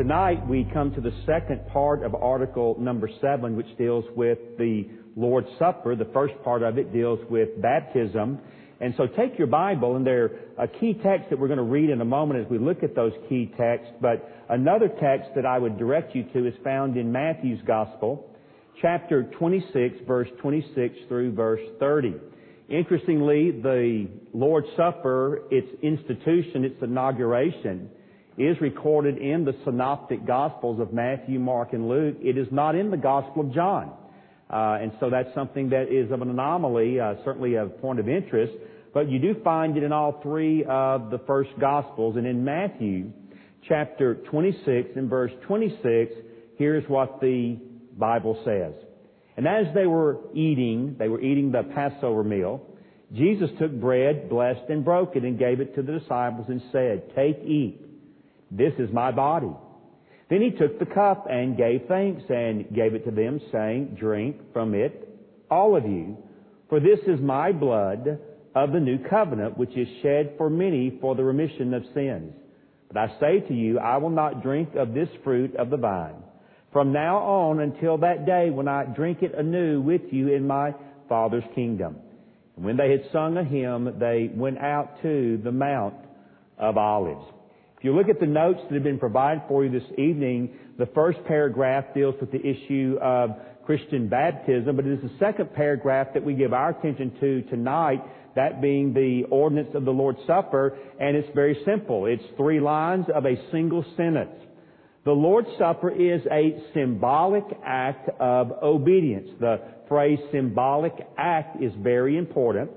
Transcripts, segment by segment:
Tonight we come to the second part of article number seven, which deals with the Lord's Supper. The first part of it deals with baptism. And so take your Bible, and there are key text that we're going to read in a moment as we look at those key texts. But another text that I would direct you to is found in Matthew's Gospel, chapter 26, verse 26 through verse 30. Interestingly, the Lord's Supper, its institution, its inauguration, is recorded in the synoptic Gospels of Matthew, Mark, and Luke. It is not in the Gospel of John. Uh, and so that's something that is of an anomaly, uh, certainly a point of interest. But you do find it in all three of the first Gospels. And in Matthew chapter 26 and verse 26, here's what the Bible says. And as they were eating, they were eating the Passover meal, Jesus took bread, blessed and broke it, and gave it to the disciples and said, Take, eat. This is my body. Then he took the cup and gave thanks and gave it to them, saying, Drink from it, all of you, for this is my blood of the new covenant, which is shed for many for the remission of sins. But I say to you, I will not drink of this fruit of the vine from now on until that day when I drink it anew with you in my Father's kingdom. And when they had sung a hymn, they went out to the Mount of Olives. If you look at the notes that have been provided for you this evening, the first paragraph deals with the issue of Christian baptism, but it is the second paragraph that we give our attention to tonight, that being the ordinance of the Lord's Supper, and it's very simple. It's three lines of a single sentence. The Lord's Supper is a symbolic act of obedience. The phrase symbolic act is very important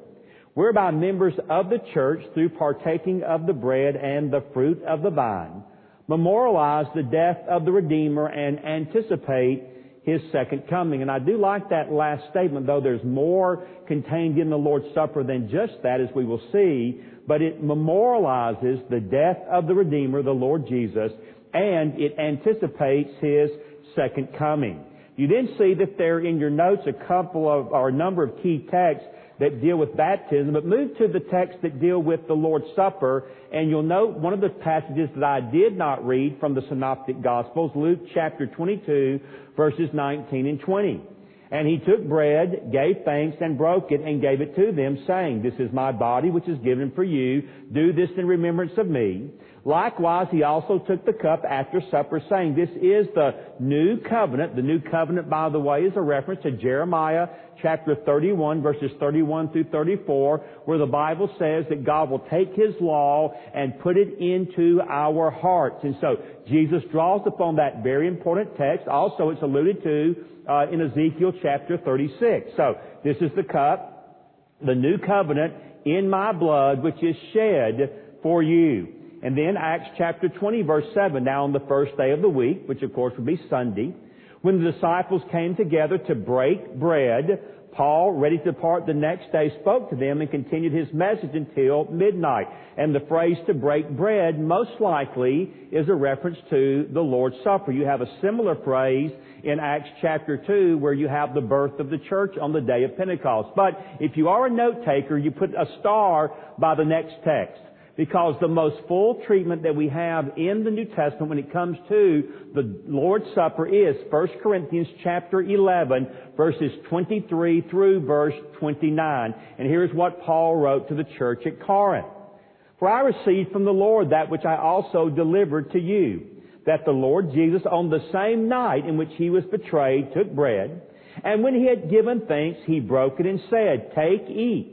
whereby members of the church, through partaking of the bread and the fruit of the vine, memorialize the death of the Redeemer and anticipate His second coming. And I do like that last statement, though there's more contained in the Lord's Supper than just that, as we will see, but it memorializes the death of the Redeemer, the Lord Jesus, and it anticipates His second coming. You then see that there in your notes a couple of, or a number of key texts that deal with baptism, but move to the texts that deal with the Lord's Supper, and you'll note one of the passages that I did not read from the Synoptic Gospels, Luke chapter 22, verses 19 and 20. And he took bread, gave thanks, and broke it, and gave it to them, saying, This is my body, which is given for you. Do this in remembrance of me. Likewise, he also took the cup after supper, saying, This is the new covenant. The new covenant, by the way, is a reference to Jeremiah chapter 31, verses 31 through 34, where the Bible says that God will take His law and put it into our hearts. And so, Jesus draws upon that very important text. Also, it's alluded to uh, in Ezekiel chapter 36. So, this is the cup, the new covenant in my blood, which is shed for you. And then Acts chapter 20 verse 7, now on the first day of the week, which of course would be Sunday, when the disciples came together to break bread, Paul, ready to depart the next day, spoke to them and continued his message until midnight. And the phrase to break bread most likely is a reference to the Lord's Supper. You have a similar phrase in Acts chapter 2 where you have the birth of the church on the day of Pentecost. But if you are a note taker, you put a star by the next text because the most full treatment that we have in the New Testament when it comes to the Lord's Supper is 1 Corinthians chapter 11 verses 23 through verse 29. And here's what Paul wrote to the church at Corinth. For I received from the Lord that which I also delivered to you, that the Lord Jesus on the same night in which he was betrayed took bread, and when he had given thanks, he broke it and said, Take, eat.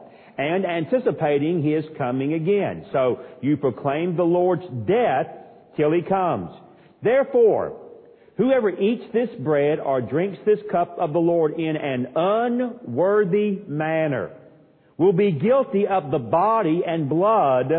and anticipating his coming again. So you proclaim the Lord's death till he comes. Therefore, whoever eats this bread or drinks this cup of the Lord in an unworthy manner will be guilty of the body and blood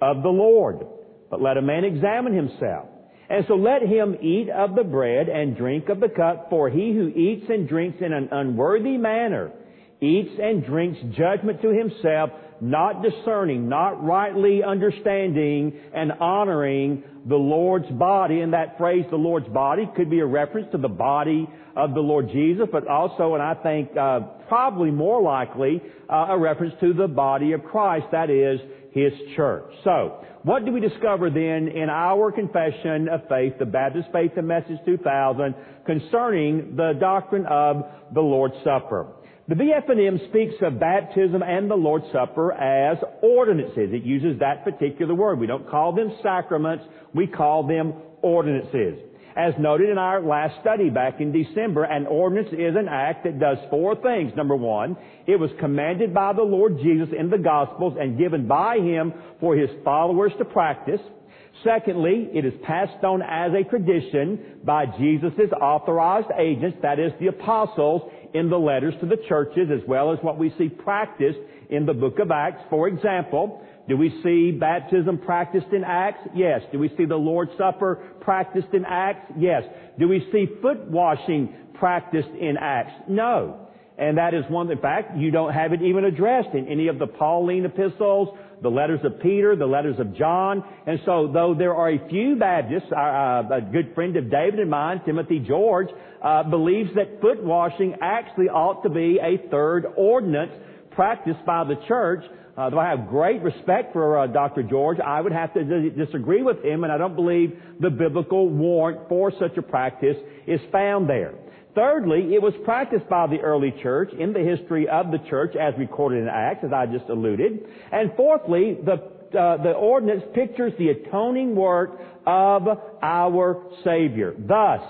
of the Lord. But let a man examine himself. And so let him eat of the bread and drink of the cup, for he who eats and drinks in an unworthy manner eats and drinks judgment to himself, not discerning, not rightly understanding and honoring the Lord's body. And that phrase, the Lord's body, could be a reference to the body of the Lord Jesus, but also, and I think uh, probably more likely, uh, a reference to the body of Christ, that is, His church. So, what do we discover then in our confession of faith, the Baptist Faith and Message 2000, concerning the doctrine of the Lord's Supper? The BF&M speaks of baptism and the Lord's Supper as ordinances. It uses that particular word. We don't call them sacraments, we call them ordinances. As noted in our last study back in December, an ordinance is an act that does four things. Number one, it was commanded by the Lord Jesus in the Gospels and given by Him for His followers to practice. Secondly, it is passed on as a tradition by Jesus' authorized agents, that is the apostles, in the letters to the churches as well as what we see practiced in the book of Acts. For example, do we see baptism practiced in Acts? Yes. Do we see the Lord's Supper practiced in Acts? Yes. Do we see foot washing practiced in Acts? No. And that is one, in fact, you don't have it even addressed in any of the Pauline epistles, the letters of Peter, the letters of John. And so, though there are a few Baptists, uh, uh a good friend of David and mine, Timothy George, uh, believes that foot washing actually ought to be a third ordinance practiced by the church uh, though I have great respect for uh, Dr. George, I would have to d- disagree with him, and I don't believe the biblical warrant for such a practice is found there. Thirdly, it was practiced by the early church in the history of the church as recorded in Acts, as I just alluded. And fourthly, the, uh, the ordinance pictures the atoning work of our Savior. Thus,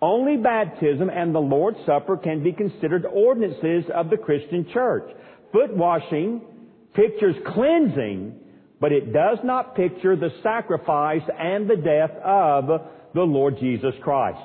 only baptism and the Lord's Supper can be considered ordinances of the Christian church. Foot washing pictures cleansing, but it does not picture the sacrifice and the death of the Lord Jesus Christ.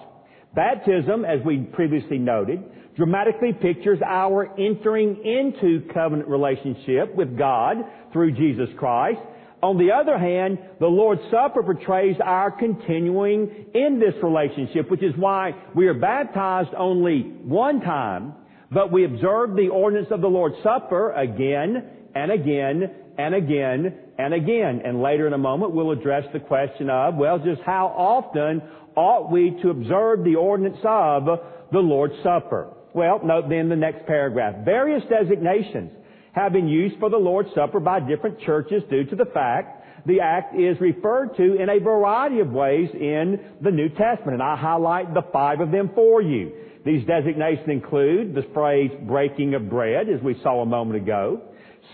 Baptism, as we previously noted, dramatically pictures our entering into covenant relationship with God through Jesus Christ. On the other hand, the Lord's Supper portrays our continuing in this relationship, which is why we are baptized only one time, but we observe the ordinance of the Lord's Supper again and again and again and again. And later in a moment, we'll address the question of, well, just how often ought we to observe the ordinance of the Lord's Supper? Well, note then the next paragraph. Various designations have been used for the Lord's Supper by different churches due to the fact the act is referred to in a variety of ways in the New Testament, and I highlight the five of them for you. These designations include the phrase breaking of bread, as we saw a moment ago,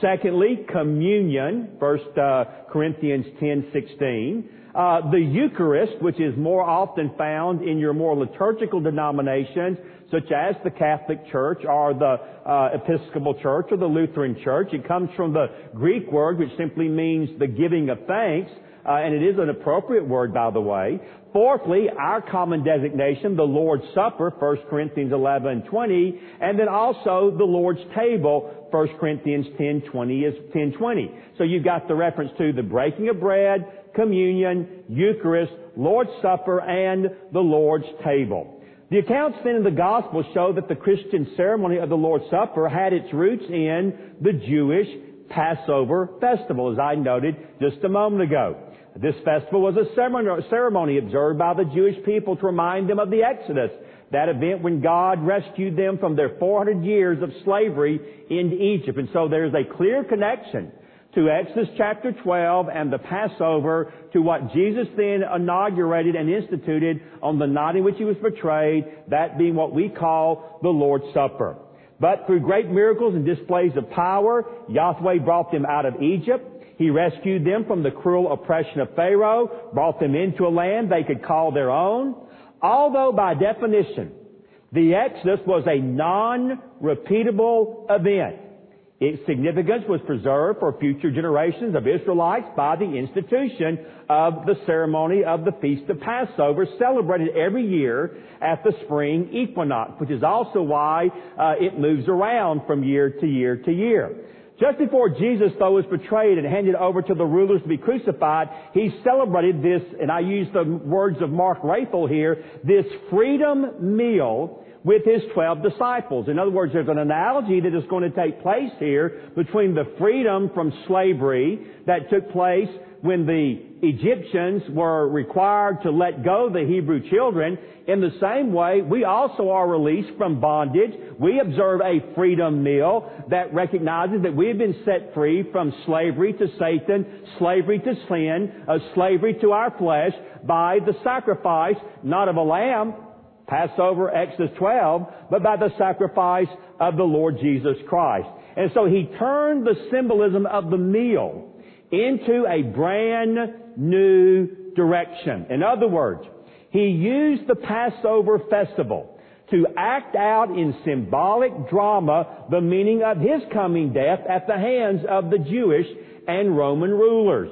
Secondly, communion, 1 uh, Corinthians 10, 16. Uh, the Eucharist, which is more often found in your more liturgical denominations, such as the Catholic Church or the uh, Episcopal Church or the Lutheran Church. It comes from the Greek word, which simply means the giving of thanks, Uh, and it is an appropriate word, by the way. Fourthly, our common designation, the Lord's Supper, 1 Corinthians 11, 20, and then also the Lord's Table, 1 Corinthians 10, 20 is 10, 20. So you've got the reference to the breaking of bread, communion, Eucharist, Lord's Supper, and the Lord's Table. The accounts then in the Gospel show that the Christian ceremony of the Lord's Supper had its roots in the Jewish Passover festival, as I noted just a moment ago. This festival was a ceremony observed by the Jewish people to remind them of the Exodus, that event when God rescued them from their 400 years of slavery in Egypt. And so there's a clear connection to Exodus chapter 12 and the Passover to what Jesus then inaugurated and instituted on the night in which he was betrayed, that being what we call the Lord's Supper. But through great miracles and displays of power, Yahweh brought them out of Egypt. He rescued them from the cruel oppression of Pharaoh, brought them into a land they could call their own. Although by definition, the Exodus was a non-repeatable event. Its significance was preserved for future generations of Israelites by the institution of the ceremony of the Feast of Passover celebrated every year at the spring equinox, which is also why uh, it moves around from year to year to year. Just before Jesus, though, was betrayed and handed over to the rulers to be crucified, he celebrated this, and I use the words of Mark Rathel here, this freedom meal with his 12 disciples. In other words, there's an analogy that is going to take place here between the freedom from slavery that took place when the Egyptians were required to let go the Hebrew children, in the same way, we also are released from bondage. We observe a freedom meal that recognizes that we have been set free from slavery to Satan, slavery to sin, a slavery to our flesh by the sacrifice, not of a lamb, Passover, Exodus 12, but by the sacrifice of the Lord Jesus Christ. And so he turned the symbolism of the meal into a brand new direction. In other words, he used the Passover festival to act out in symbolic drama the meaning of his coming death at the hands of the Jewish and Roman rulers.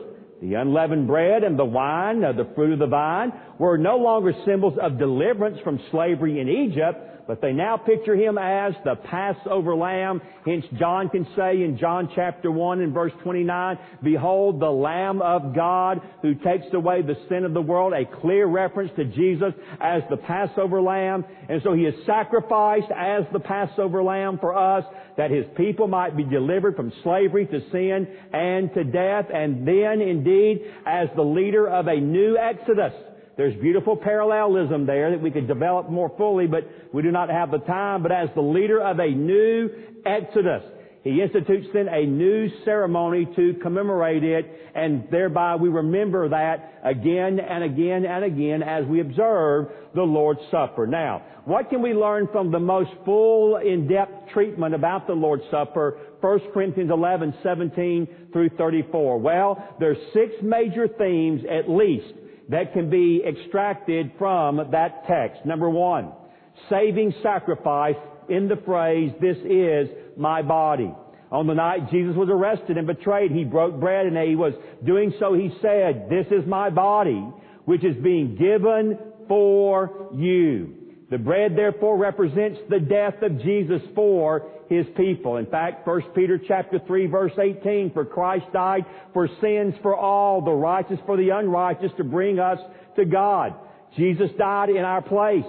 The unleavened bread and the wine, uh, the fruit of the vine, were no longer symbols of deliverance from slavery in Egypt, but they now picture him as the Passover lamb. Hence John can say in John chapter 1 and verse 29, Behold the Lamb of God who takes away the sin of the world, a clear reference to Jesus as the Passover lamb. And so he is sacrificed as the Passover lamb for us that his people might be delivered from slavery to sin and to death. And then indeed as the leader of a new Exodus. There's beautiful parallelism there that we could develop more fully, but we do not have the time. But as the leader of a new Exodus, he institutes then a new ceremony to commemorate it, and thereby we remember that again and again and again as we observe the Lord's Supper. Now, what can we learn from the most full, in-depth treatment about the Lord's Supper 1 Corinthians 11, 17 through 34? Well, there's six major themes at least that can be extracted from that text. Number one, saving sacrifice in the phrase, this is my body. On the night Jesus was arrested and betrayed, he broke bread and he was doing so, he said, this is my body, which is being given for you. The bread therefore represents the death of Jesus for His people. In fact, 1 Peter chapter 3 verse 18, for Christ died for sins for all, the righteous for the unrighteous to bring us to God. Jesus died in our place.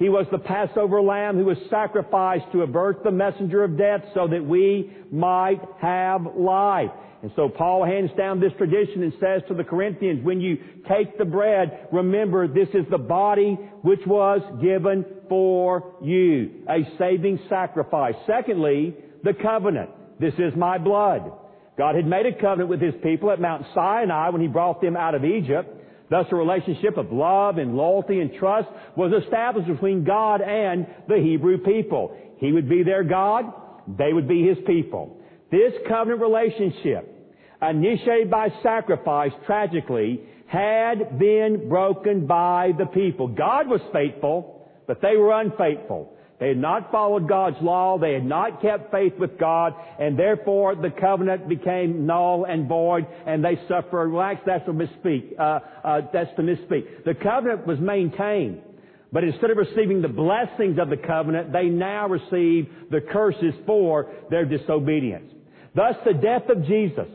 He was the Passover lamb who was sacrificed to avert the messenger of death so that we might have life. And so Paul hands down this tradition and says to the Corinthians, when you take the bread, remember this is the body which was given for you. A saving sacrifice. Secondly, the covenant. This is my blood. God had made a covenant with His people at Mount Sinai when He brought them out of Egypt. Thus a relationship of love and loyalty and trust was established between God and the Hebrew people. He would be their God. They would be His people. This covenant relationship, initiated by sacrifice, tragically, had been broken by the people. God was faithful, but they were unfaithful. They had not followed God's law. They had not kept faith with God, and therefore the covenant became null and void, and they suffered. Relax, that's to misspeak. Uh, uh, that's to misspeak. The covenant was maintained. But instead of receiving the blessings of the covenant, they now receive the curses for their disobedience. Thus, the death of Jesus,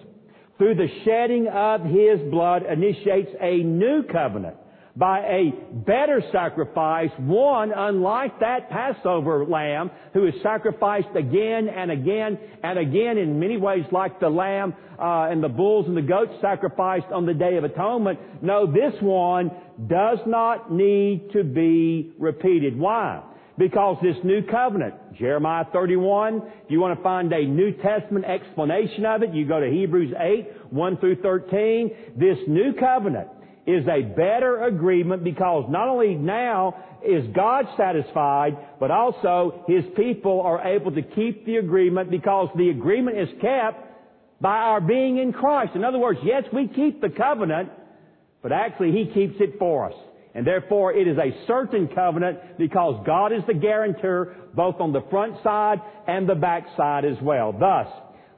through the shedding of His blood, initiates a new covenant by a better sacrifice, one unlike that Passover lamb who is sacrificed again and again and again in many ways like the lamb uh, and the bulls and the goats sacrificed on the Day of Atonement. No, this one does not need to be repeated. Why? Because this new covenant, Jeremiah 31, if you want to find a New Testament explanation of it, you go to Hebrews 8, 1 through 13. This new covenant is a better agreement because not only now is God satisfied, but also His people are able to keep the agreement because the agreement is kept by our being in Christ. In other words, yes, we keep the covenant, but actually He keeps it for us. And therefore it is a certain covenant because God is the guarantor both on the front side and the back side as well. Thus,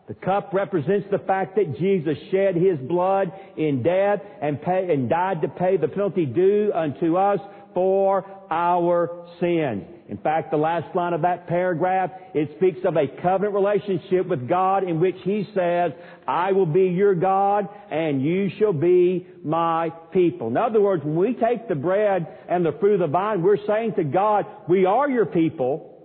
the cup represents the fact that Jesus shed His blood in death and, pay, and died to pay the penalty due unto us for our sins. In fact, the last line of that paragraph, it speaks of a covenant relationship with God in which He says, I will be your God and you shall be my people. In other words, when we take the bread and the fruit of the vine, we're saying to God, we are your people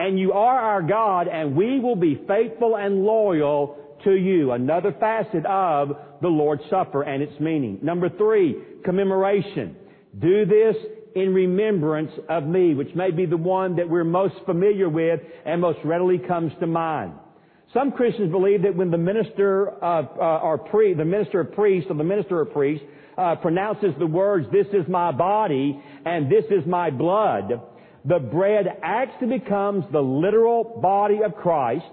and you are our God, and we will be faithful and loyal to you. Another facet of the Lord's Supper and its meaning. Number three, commemoration. Do this in remembrance of me, which may be the one that we're most familiar with and most readily comes to mind. Some Christians believe that when the minister of, uh, or pre, the minister of priest or the minister of priest uh, pronounces the words, "This is my body" and "This is my blood," the bread actually becomes the literal body of Christ,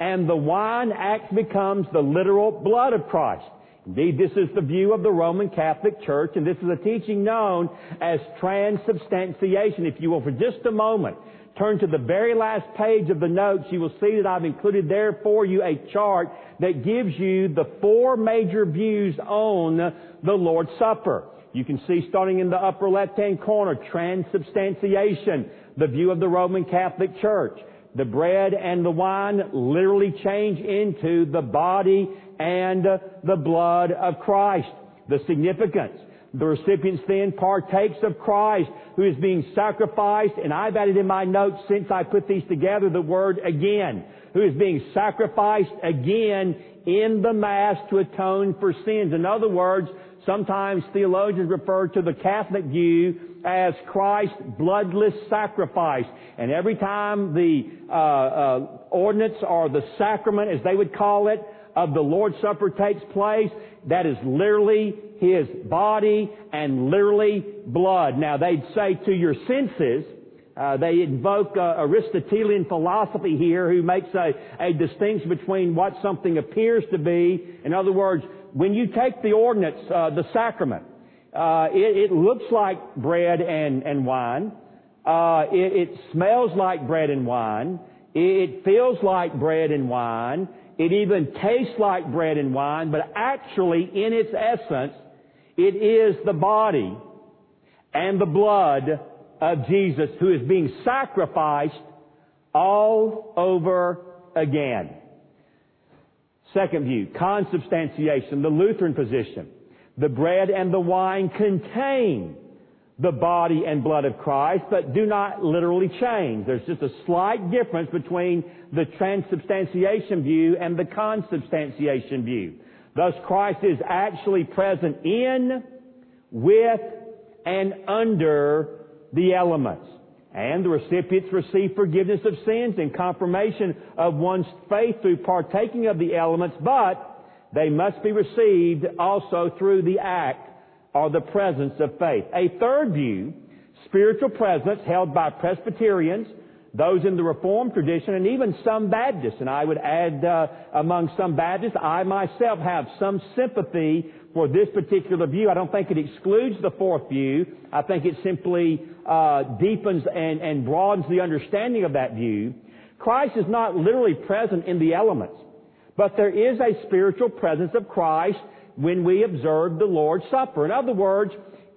and the wine actually becomes the literal blood of Christ. Indeed, this is the view of the Roman Catholic Church, and this is a teaching known as transubstantiation. If you will, for just a moment, turn to the very last page of the notes, you will see that I've included there for you a chart that gives you the four major views on the Lord's Supper. You can see starting in the upper left-hand corner, transubstantiation, the view of the Roman Catholic Church. The bread and the wine literally change into the body and the blood of Christ. The significance. The recipients then partakes of Christ who is being sacrificed, and I've added in my notes since I put these together the word again, who is being sacrificed again in the Mass to atone for sins. In other words, Sometimes theologians refer to the Catholic view as Christ's bloodless sacrifice. And every time the uh, uh, ordinance or the sacrament, as they would call it, of the Lord's Supper takes place, that is literally His body and literally blood. Now they'd say to your senses, uh, they invoke uh, Aristotelian philosophy here, who makes a, a distinction between what something appears to be. In other words, when you take the ordinance, uh, the sacrament, uh, it, it, looks like bread and, and wine. Uh, it, it, smells like bread and wine. It, it feels like bread and wine. It even tastes like bread and wine, but actually, in its essence, it is the body and the blood of Jesus who is being sacrificed all over again. Second view, consubstantiation, the Lutheran position. The bread and the wine contain the body and blood of Christ, but do not literally change. There's just a slight difference between the transubstantiation view and the consubstantiation view. Thus, Christ is actually present in, with, and under the elements. And the recipients receive forgiveness of sins and confirmation of one's faith through partaking of the elements, but they must be received also through the act or the presence of faith. A third view, spiritual presence held by Presbyterians, those in the Reformed tradition, and even some Baptists. And I would add, uh, among some Baptists, I myself have some sympathy for this particular view. I don't think it excludes the fourth view. I think it simply uh, deepens and, and broadens the understanding of that view. Christ is not literally present in the elements, but there is a spiritual presence of Christ when we observe the Lord's Supper. In other words,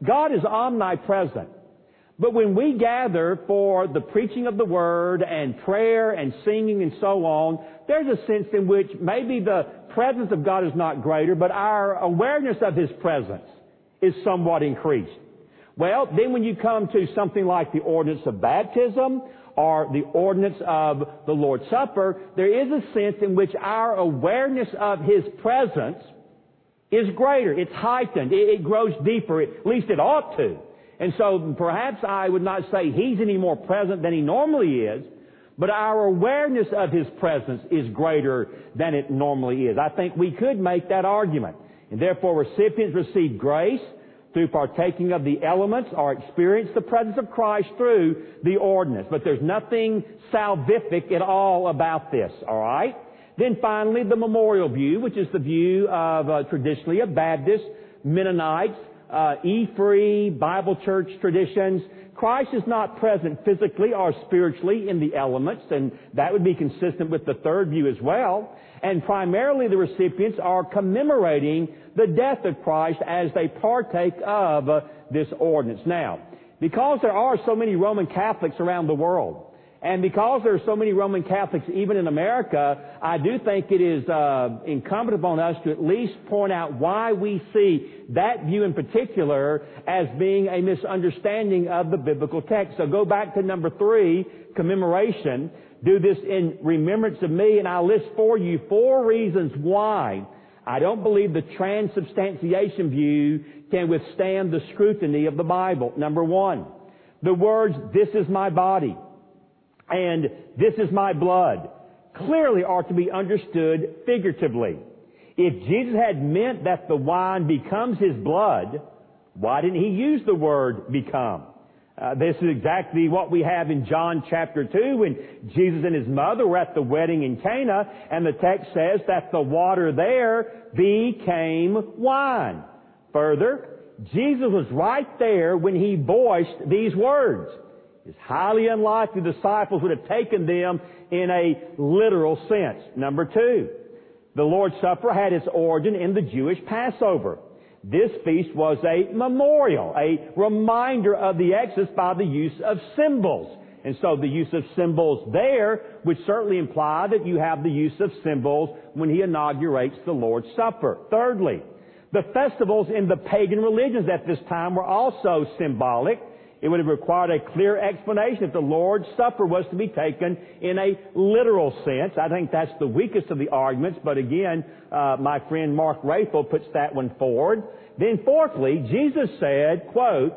God is omnipresent. But when we gather for the preaching of the Word and prayer and singing and so on, there's a sense in which maybe the presence of God is not greater, but our awareness of His presence is somewhat increased. Well, then when you come to something like the ordinance of baptism or the ordinance of the Lord's Supper, there is a sense in which our awareness of His presence is greater. It's heightened. It, grows deeper. At least it ought to. And so perhaps I would not say He's any more present than He normally is, but our awareness of His presence is greater than it normally is. I think we could make that argument. And therefore recipients receive grace through partaking of the elements or experience the presence of Christ through the ordinance. But there's nothing salvific at all about this, alright? Then finally, the memorial view, which is the view of uh, traditionally of Baptists, Mennonites, uh, E-free, Bible church traditions. Christ is not present physically or spiritually in the elements, and that would be consistent with the third view as well. And primarily the recipients are commemorating the death of Christ as they partake of uh, this ordinance. Now, because there are so many Roman Catholics around the world, and because there are so many Roman Catholics even in America, I do think it is uh, incumbent upon us to at least point out why we see that view in particular as being a misunderstanding of the biblical text. So go back to number three, commemoration. Do this in remembrance of me, and I'll list for you four reasons why I don't believe the transubstantiation view can withstand the scrutiny of the Bible. Number one, the words, this is my body and this is my blood clearly are to be understood figuratively. If Jesus had meant that the wine becomes his blood, why didn't he use the word become? Uh, this is exactly what we have in John chapter 2 when Jesus and his mother were at the wedding in Cana and the text says that the water there became wine. Further, Jesus was right there when he voiced these words. It's highly unlikely the disciples would have taken them in a literal sense. Number two, the Lord's Supper had its origin in the Jewish Passover. This feast was a memorial, a reminder of the Exodus by the use of symbols. And so the use of symbols there would certainly imply that you have the use of symbols when he inaugurates the Lord's Supper. Thirdly, the festivals in the pagan religions at this time were also symbolic. It would have required a clear explanation if the Lord's Supper was to be taken in a literal sense. I think that's the weakest of the arguments, but again, uh, my friend Mark Rathel puts that one forward. Then fourthly, Jesus said, quote,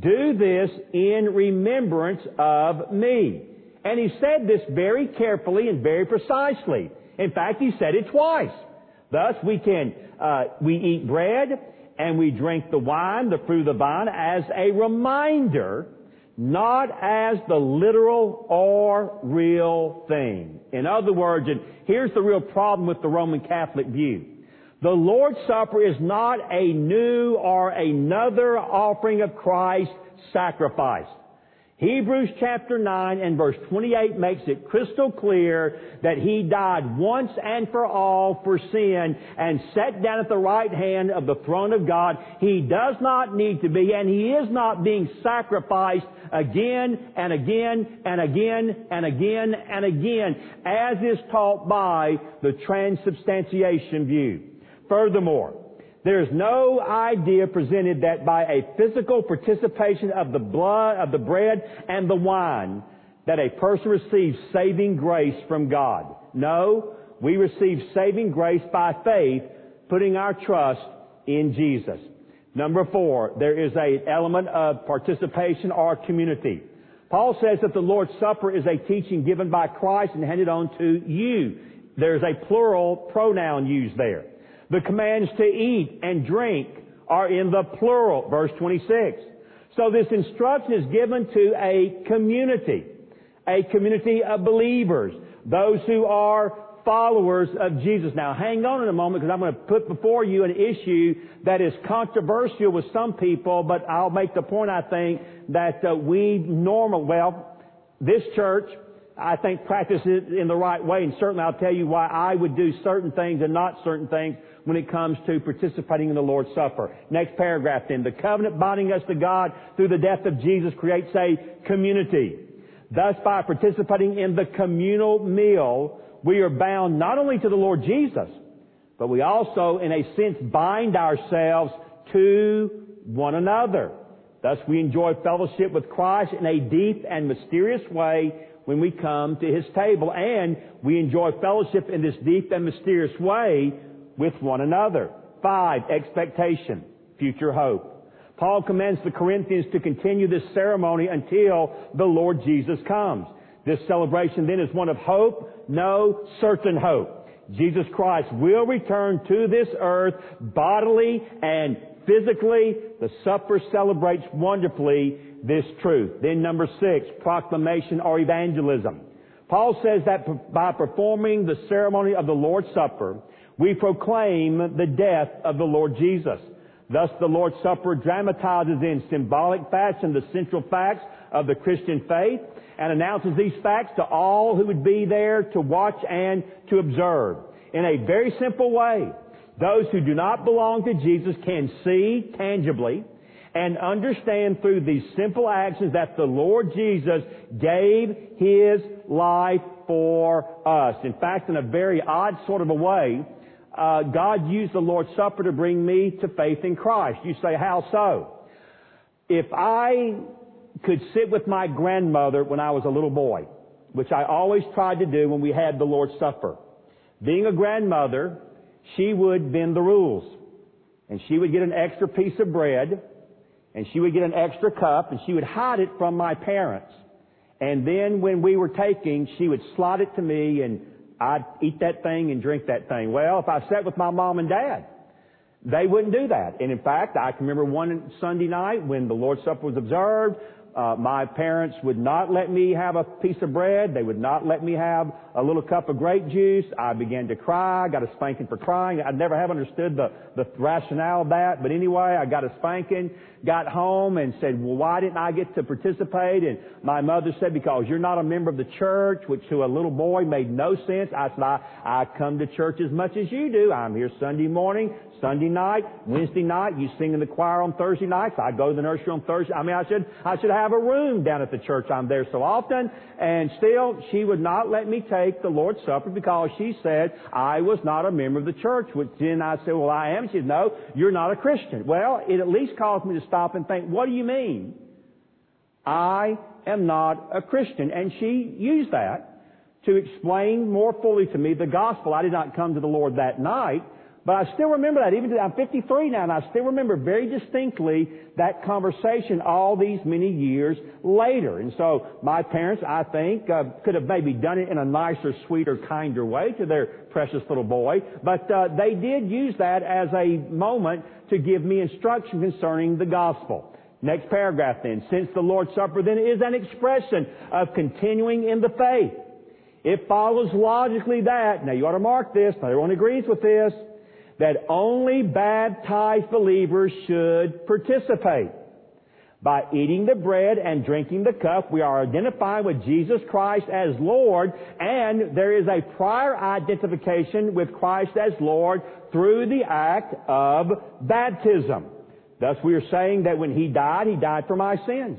do this in remembrance of me. And he said this very carefully and very precisely. In fact, he said it twice. Thus, we can, uh, we eat bread and we drink the wine, the fruit of the vine, as a reminder, not as the literal or real thing. In other words, and here's the real problem with the Roman Catholic view. The Lord's Supper is not a new or another offering of Christ's sacrifice. Hebrews chapter 9 and verse 28 makes it crystal clear that He died once and for all for sin and sat down at the right hand of the throne of God. He does not need to be and He is not being sacrificed again and again and again and again and again as is taught by the transubstantiation view. Furthermore, there is no idea presented that by a physical participation of the blood, of the bread and the wine, that a person receives saving grace from God. No, we receive saving grace by faith, putting our trust in Jesus. Number four, there is an element of participation or community. Paul says that the Lord's Supper is a teaching given by Christ and handed on to you. There's a plural pronoun used there. The commands to eat and drink are in the plural, verse 26. So this instruction is given to a community, a community of believers, those who are followers of Jesus. Now hang on in a moment because I'm going to put before you an issue that is controversial with some people, but I'll make the point I think that uh, we normal, well, this church, I think practice it in the right way and certainly I'll tell you why I would do certain things and not certain things when it comes to participating in the Lord's Supper. Next paragraph then. The covenant binding us to God through the death of Jesus creates a community. Thus, by participating in the communal meal, we are bound not only to the Lord Jesus, but we also, in a sense, bind ourselves to one another. Thus, we enjoy fellowship with Christ in a deep and mysterious way when we come to His table. And we enjoy fellowship in this deep and mysterious way with one another. Five, expectation, future hope. Paul commands the Corinthians to continue this ceremony until the Lord Jesus comes. This celebration then is one of hope, no certain hope. Jesus Christ will return to this earth bodily and physically, the supper celebrates wonderfully this truth. Then number six, proclamation or evangelism. Paul says that by performing the ceremony of the Lord's Supper, we proclaim the death of the Lord Jesus. Thus the Lord's Supper dramatizes in symbolic fashion the central facts of the Christian faith and announces these facts to all who would be there to watch and to observe. In a very simple way, those who do not belong to Jesus can see tangibly and understand through these simple actions that the Lord Jesus gave His life for us. In fact, in a very odd sort of a way, uh, God used the Lord's Supper to bring me to faith in Christ. You say, how so? If I could sit with my grandmother when I was a little boy, which I always tried to do when we had the Lord's Supper, being a grandmother, she would bend the rules. And she would get an extra piece of bread, and she would get an extra cup, and she would hide it from my parents. And then when we were taking, she would slot it to me, and I'd eat that thing and drink that thing. Well, if I sat with my mom and dad, they wouldn't do that. And in fact, I can remember one Sunday night when the Lord's Supper was observed, uh, my parents would not let me have a piece of bread. They would not let me have a little cup of grape juice. I began to cry. I got a spanking for crying. I never have understood the, the rationale of that. But anyway, I got a spanking, got home and said, well, why didn't I get to participate? And my mother said, because you're not a member of the church, which to a little boy made no sense. I said, I, I come to church as much as you do. I'm here Sunday morning, Sunday night, Wednesday night. You sing in the choir on Thursday nights. I go to the nursery on Thursday. I mean, I should, I should have a room down at the church. I'm there so often. And still, she would not let me take the Lord's Supper because she said I was not a member of the church. Which then I said, well, I am. She said, no, you're not a Christian. Well, it at least caused me to stop and think, what do you mean? I am not a Christian. And she used that to explain more fully to me the gospel. I did not come to the Lord that night, but I still remember that. Even I'm 53 now, and I still remember very distinctly that conversation all these many years later. And so my parents, I think, uh, could have maybe done it in a nicer, sweeter, kinder way to their precious little boy, but uh, they did use that as a moment to give me instruction concerning the gospel. Next paragraph then. Since the Lord's Supper then is an expression of continuing in the faith. It follows logically that, now you ought to mark this, not everyone agrees with this, that only baptized believers should participate. By eating the bread and drinking the cup, we are identifying with Jesus Christ as Lord, and there is a prior identification with Christ as Lord through the act of baptism. Thus we are saying that when He died, He died for my sins.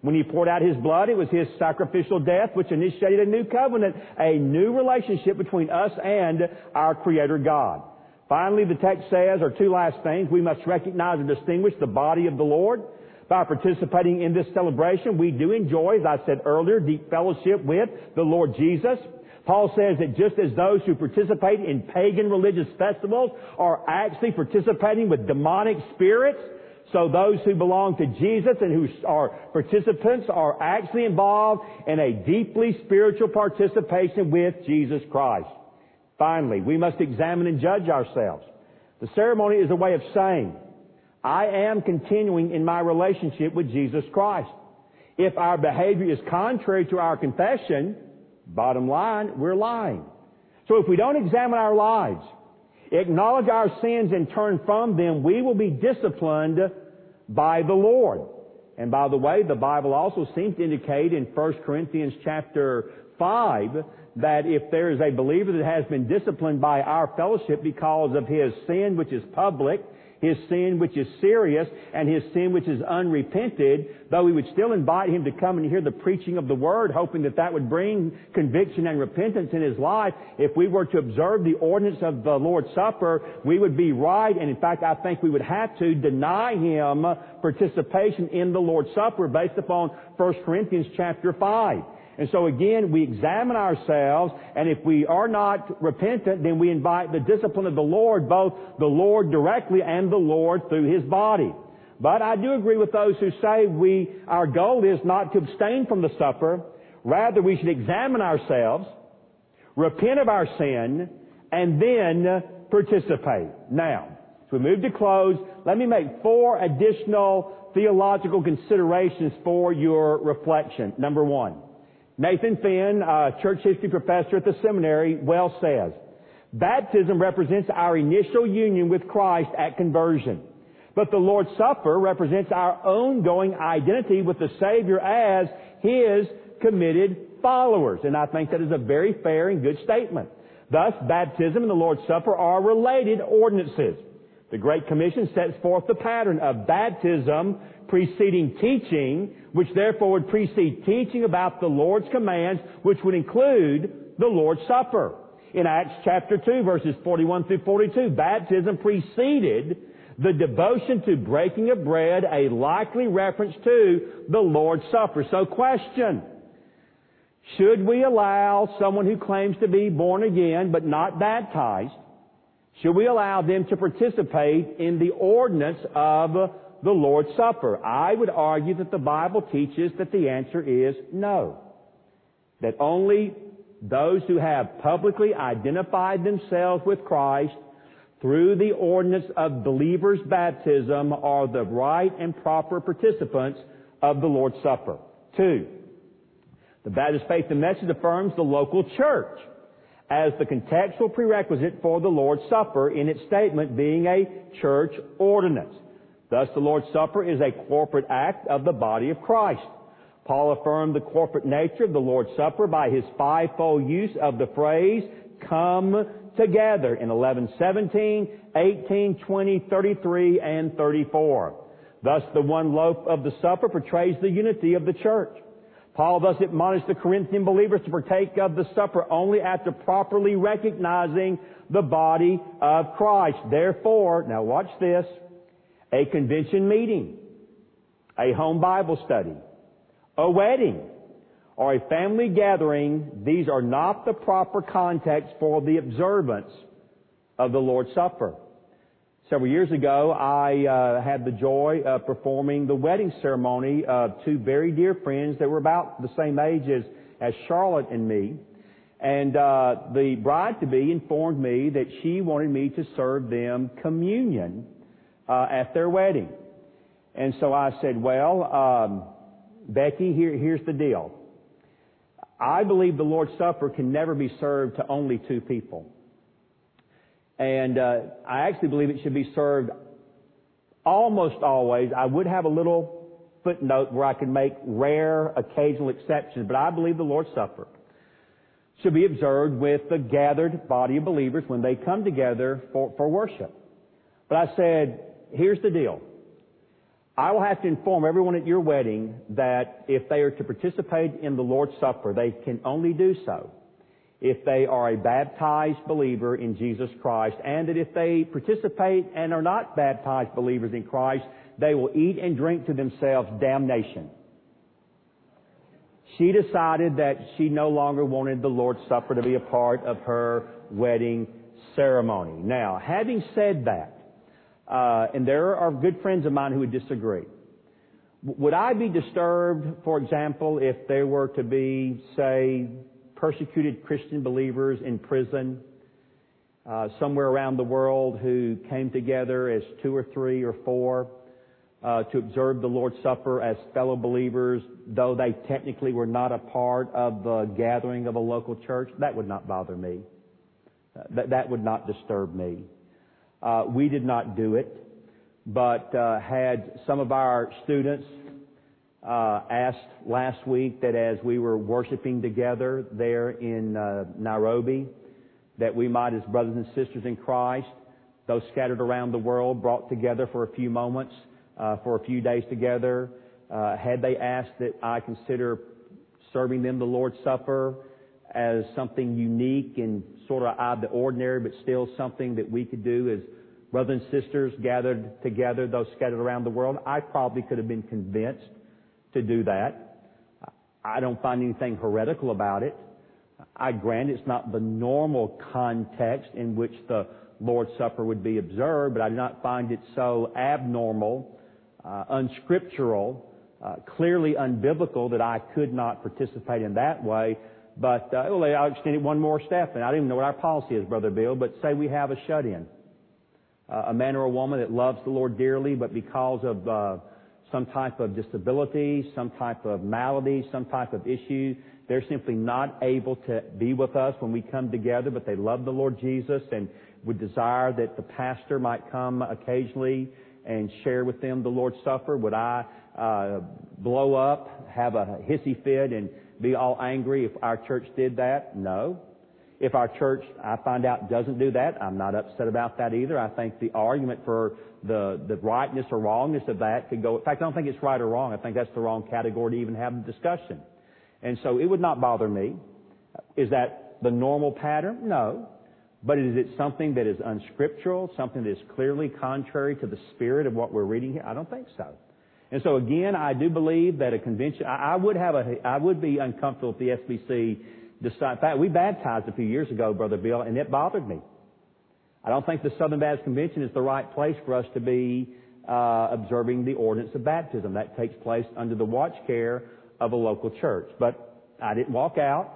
When He poured out His blood, it was His sacrificial death which initiated a new covenant, a new relationship between us and our Creator God. Finally, the text says, or two last things, we must recognize and distinguish the body of the Lord. By participating in this celebration, we do enjoy, as I said earlier, deep fellowship with the Lord Jesus. Paul says that just as those who participate in pagan religious festivals are actually participating with demonic spirits, so those who belong to Jesus and who are participants are actually involved in a deeply spiritual participation with Jesus Christ. Finally, we must examine and judge ourselves. The ceremony is a way of saying, I am continuing in my relationship with Jesus Christ. If our behavior is contrary to our confession, bottom line, we're lying. So if we don't examine our lives, acknowledge our sins and turn from them, we will be disciplined by the Lord. And by the way, the Bible also seems to indicate in 1 Corinthians chapter 5 that if there is a believer that has been disciplined by our fellowship because of his sin which is public, his sin which is serious, and his sin which is unrepented, though we would still invite him to come and hear the preaching of the Word, hoping that that would bring conviction and repentance in his life, if we were to observe the ordinance of the Lord's Supper, we would be right, and in fact I think we would have to deny him participation in the Lord's Supper based upon 1 Corinthians chapter 5. And so again, we examine ourselves, and if we are not repentant, then we invite the discipline of the Lord, both the Lord directly and the Lord through His body. But I do agree with those who say we, our goal is not to abstain from the supper. Rather, we should examine ourselves, repent of our sin, and then participate. Now, as we move to close, let me make four additional theological considerations for your reflection. Number one, Nathan Finn, a church history professor at the seminary, well says, baptism represents our initial union with Christ at conversion. But the Lord's Supper represents our ongoing identity with the Savior as His committed followers. And I think that is a very fair and good statement. Thus, baptism and the Lord's Supper are related ordinances. The Great Commission sets forth the pattern of baptism preceding teaching, which therefore would precede teaching about the Lord's commands, which would include the Lord's Supper. In Acts chapter 2 verses 41 through 42, baptism preceded the devotion to breaking of bread, a likely reference to the Lord's Supper. So question, should we allow someone who claims to be born again but not baptized, should we allow them to participate in the ordinance of the Lord's Supper? I would argue that the Bible teaches that the answer is no. That only those who have publicly identified themselves with Christ through the ordinance of believers' baptism are the right and proper participants of the Lord's Supper. Two, the Baptist Faith and Message affirms the local church as the contextual prerequisite for the Lord's Supper in its statement being a church ordinance. Thus, the Lord's Supper is a corporate act of the body of Christ. Paul affirmed the corporate nature of the Lord's Supper by his fivefold use of the phrase, come together in 11, 17, 18, 20, 33, and 34. Thus, the one loaf of the supper portrays the unity of the church. Paul thus admonished the Corinthian believers to partake of the supper only after properly recognizing the body of Christ. Therefore, now watch this, a convention meeting, a home Bible study, a wedding, or a family gathering, these are not the proper context for the observance of the Lord's Supper. Several years ago, I uh, had the joy of performing the wedding ceremony of two very dear friends that were about the same age as, as Charlotte and me. And uh, the bride-to-be informed me that she wanted me to serve them communion uh, at their wedding. And so I said, well, um, Becky, here, here's the deal. I believe the Lord's Supper can never be served to only two people. And uh, I actually believe it should be served almost always. I would have a little footnote where I could make rare, occasional exceptions, but I believe the Lord's Supper should be observed with the gathered body of believers when they come together for, for worship. But I said, here's the deal. I will have to inform everyone at your wedding that if they are to participate in the Lord's Supper, they can only do so if they are a baptized believer in Jesus Christ, and that if they participate and are not baptized believers in Christ, they will eat and drink to themselves damnation. She decided that she no longer wanted the Lord's Supper to be a part of her wedding ceremony. Now, having said that, uh, and there are good friends of mine who would disagree. Would I be disturbed, for example, if there were to be, say, persecuted Christian believers in prison uh, somewhere around the world who came together as two or three or four uh, to observe the Lord's Supper as fellow believers, though they technically were not a part of the gathering of a local church? That would not bother me. That, that would not disturb me. Uh, we did not do it, but uh, had some of our students uh, asked last week that as we were worshiping together there in uh, Nairobi, that we might, as brothers and sisters in Christ, those scattered around the world, brought together for a few moments, uh, for a few days together. Uh, had they asked that I consider serving them the Lord's Supper as something unique and sort of out of the ordinary, but still something that we could do as brothers and sisters gathered together, those scattered around the world, I probably could have been convinced to do that. I don't find anything heretical about it. I grant it's not the normal context in which the Lord's Supper would be observed, but I do not find it so abnormal, uh, unscriptural, uh, clearly unbiblical that I could not participate in that way. But uh, well, I'll extend it one more step, and I don't even know what our policy is, Brother Bill. But say we have a shut-in uh, a man or a woman that loves the Lord dearly, but because of uh, some type of disability, some type of malady, some type of issue, they're simply not able to be with us when we come together, but they love the Lord Jesus and would desire that the pastor might come occasionally and share with them the Lord's Supper? Would I uh, blow up, have a hissy fit, and be all angry if our church did that? No. If our church, I find out, doesn't do that, I'm not upset about that either. I think the argument for the, the rightness or wrongness of that could go, in fact, I don't think it's right or wrong. I think that's the wrong category to even have a discussion. And so it would not bother me. Is that the normal pattern? No. But is it something that is unscriptural, something that is clearly contrary to the spirit of what we're reading here? I don't think so. And so again, I do believe that a convention, I, I would have a, I would be uncomfortable if the SBC decide, in fact, we baptized a few years ago, Brother Bill, and it bothered me. I don't think the Southern Baptist Convention is the right place for us to be uh, observing the ordinance of baptism. That takes place under the watch care of a local church. But I didn't walk out.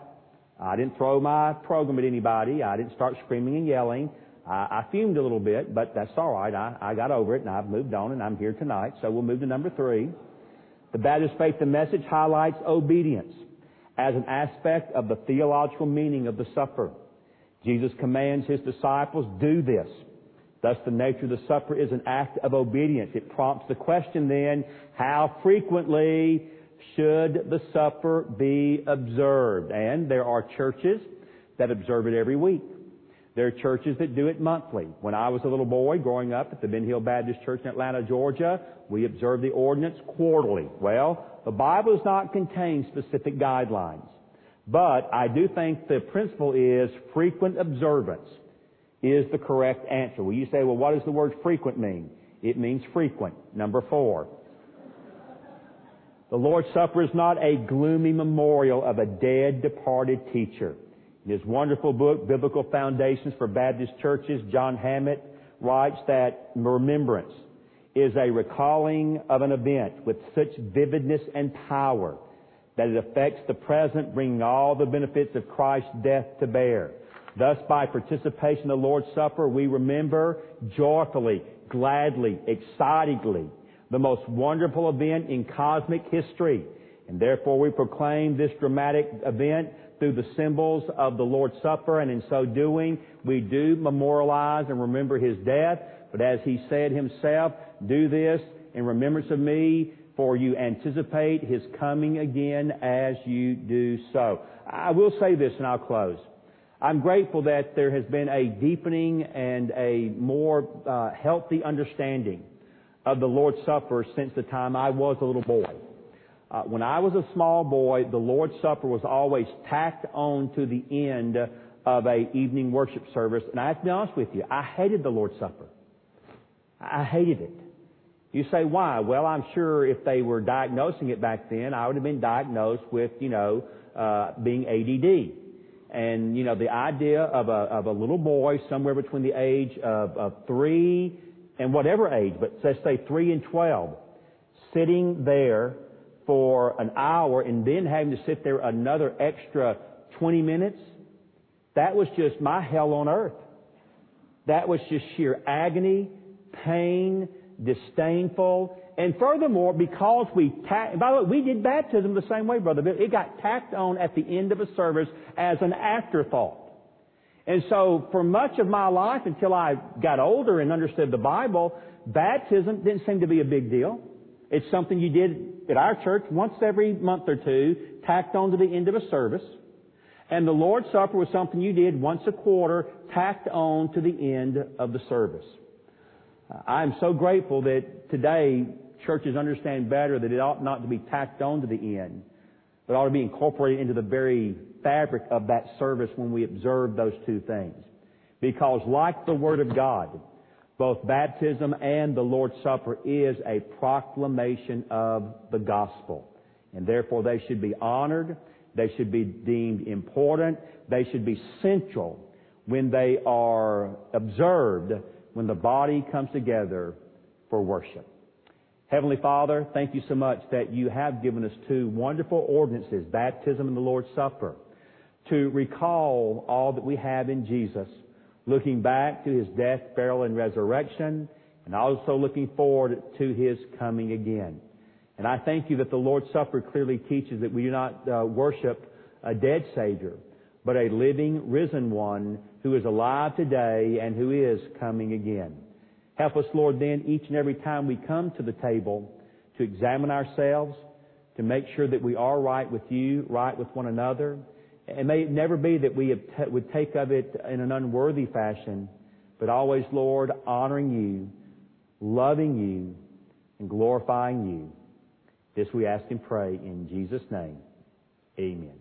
I didn't throw my program at anybody. I didn't start screaming and yelling. I, I fumed a little bit, but that's all right. I, I got over it and I've moved on and I'm here tonight. So we'll move to number three. The Baptist Faith and Message highlights obedience as an aspect of the theological meaning of the supper. Jesus commands his disciples, do this. Thus the nature of the supper is an act of obedience. It prompts the question then, how frequently should the supper be observed? And there are churches that observe it every week. There are churches that do it monthly. When I was a little boy growing up at the Ben Hill Baptist Church in Atlanta, Georgia, we observed the ordinance quarterly. Well, the Bible does not contain specific guidelines. But I do think the principle is frequent observance is the correct answer. Well, you say, well, what does the word frequent mean? It means frequent. Number four. The Lord's Supper is not a gloomy memorial of a dead, departed teacher. In his wonderful book, Biblical Foundations for Baptist Churches, John Hammett writes that remembrance is a recalling of an event with such vividness and power that it affects the present, bringing all the benefits of Christ's death to bear. Thus, by participation in the Lord's Supper, we remember joyfully, gladly, excitedly, the most wonderful event in cosmic history. And therefore we proclaim this dramatic event through the symbols of the Lord's Supper, and in so doing, we do memorialize and remember His death. But as He said Himself, do this in remembrance of me, for you anticipate His coming again as you do so. I will say this and I'll close. I'm grateful that there has been a deepening and a more uh, healthy understanding of the Lord's Supper since the time I was a little boy. Uh, when I was a small boy, the Lord's Supper was always tacked on to the end of a evening worship service. And I have to be honest with you, I hated the Lord's Supper. I hated it. You say, why? Well, I'm sure if they were diagnosing it back then, I would have been diagnosed with, you know, uh, being ADD. And, you know, the idea of a, of a little boy somewhere between the age of, of three and whatever age, but let's say 3 and 12, sitting there for an hour and then having to sit there another extra 20 minutes, that was just my hell on earth. That was just sheer agony, pain, disdainful, and furthermore, because we by the way, we did baptism the same way, brother Bill. It got tacked on at the end of a service as an afterthought. And so for much of my life until I got older and understood the Bible, baptism didn't seem to be a big deal. It's something you did at our church once every month or two, tacked on to the end of a service. And the Lord's Supper was something you did once a quarter, tacked on to the end of the service. Uh, I'm so grateful that today churches understand better that it ought not to be tacked on to the end, but ought to be incorporated into the very fabric of that service when we observe those two things. Because like the Word of God, both baptism and the Lord's Supper is a proclamation of the gospel. And therefore they should be honored, they should be deemed important, they should be central when they are observed when the body comes together for worship. Heavenly Father, thank you so much that you have given us two wonderful ordinances, baptism and the Lord's Supper to recall all that we have in Jesus, looking back to His death, burial, and resurrection, and also looking forward to His coming again. And I thank you that the Lord's Supper clearly teaches that we do not uh, worship a dead Savior, but a living, risen one who is alive today and who is coming again. Help us, Lord, then, each and every time we come to the table to examine ourselves, to make sure that we are right with you, right with one another. And may it never be that we would take of it in an unworthy fashion, but always, Lord, honoring you, loving you, and glorifying you. This we ask and pray in Jesus' name. Amen.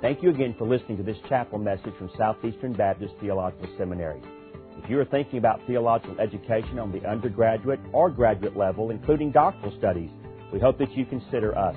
Thank you again for listening to this chapel message from Southeastern Baptist Theological Seminary. If you are thinking about theological education on the undergraduate or graduate level, including doctoral studies, we hope that you consider us.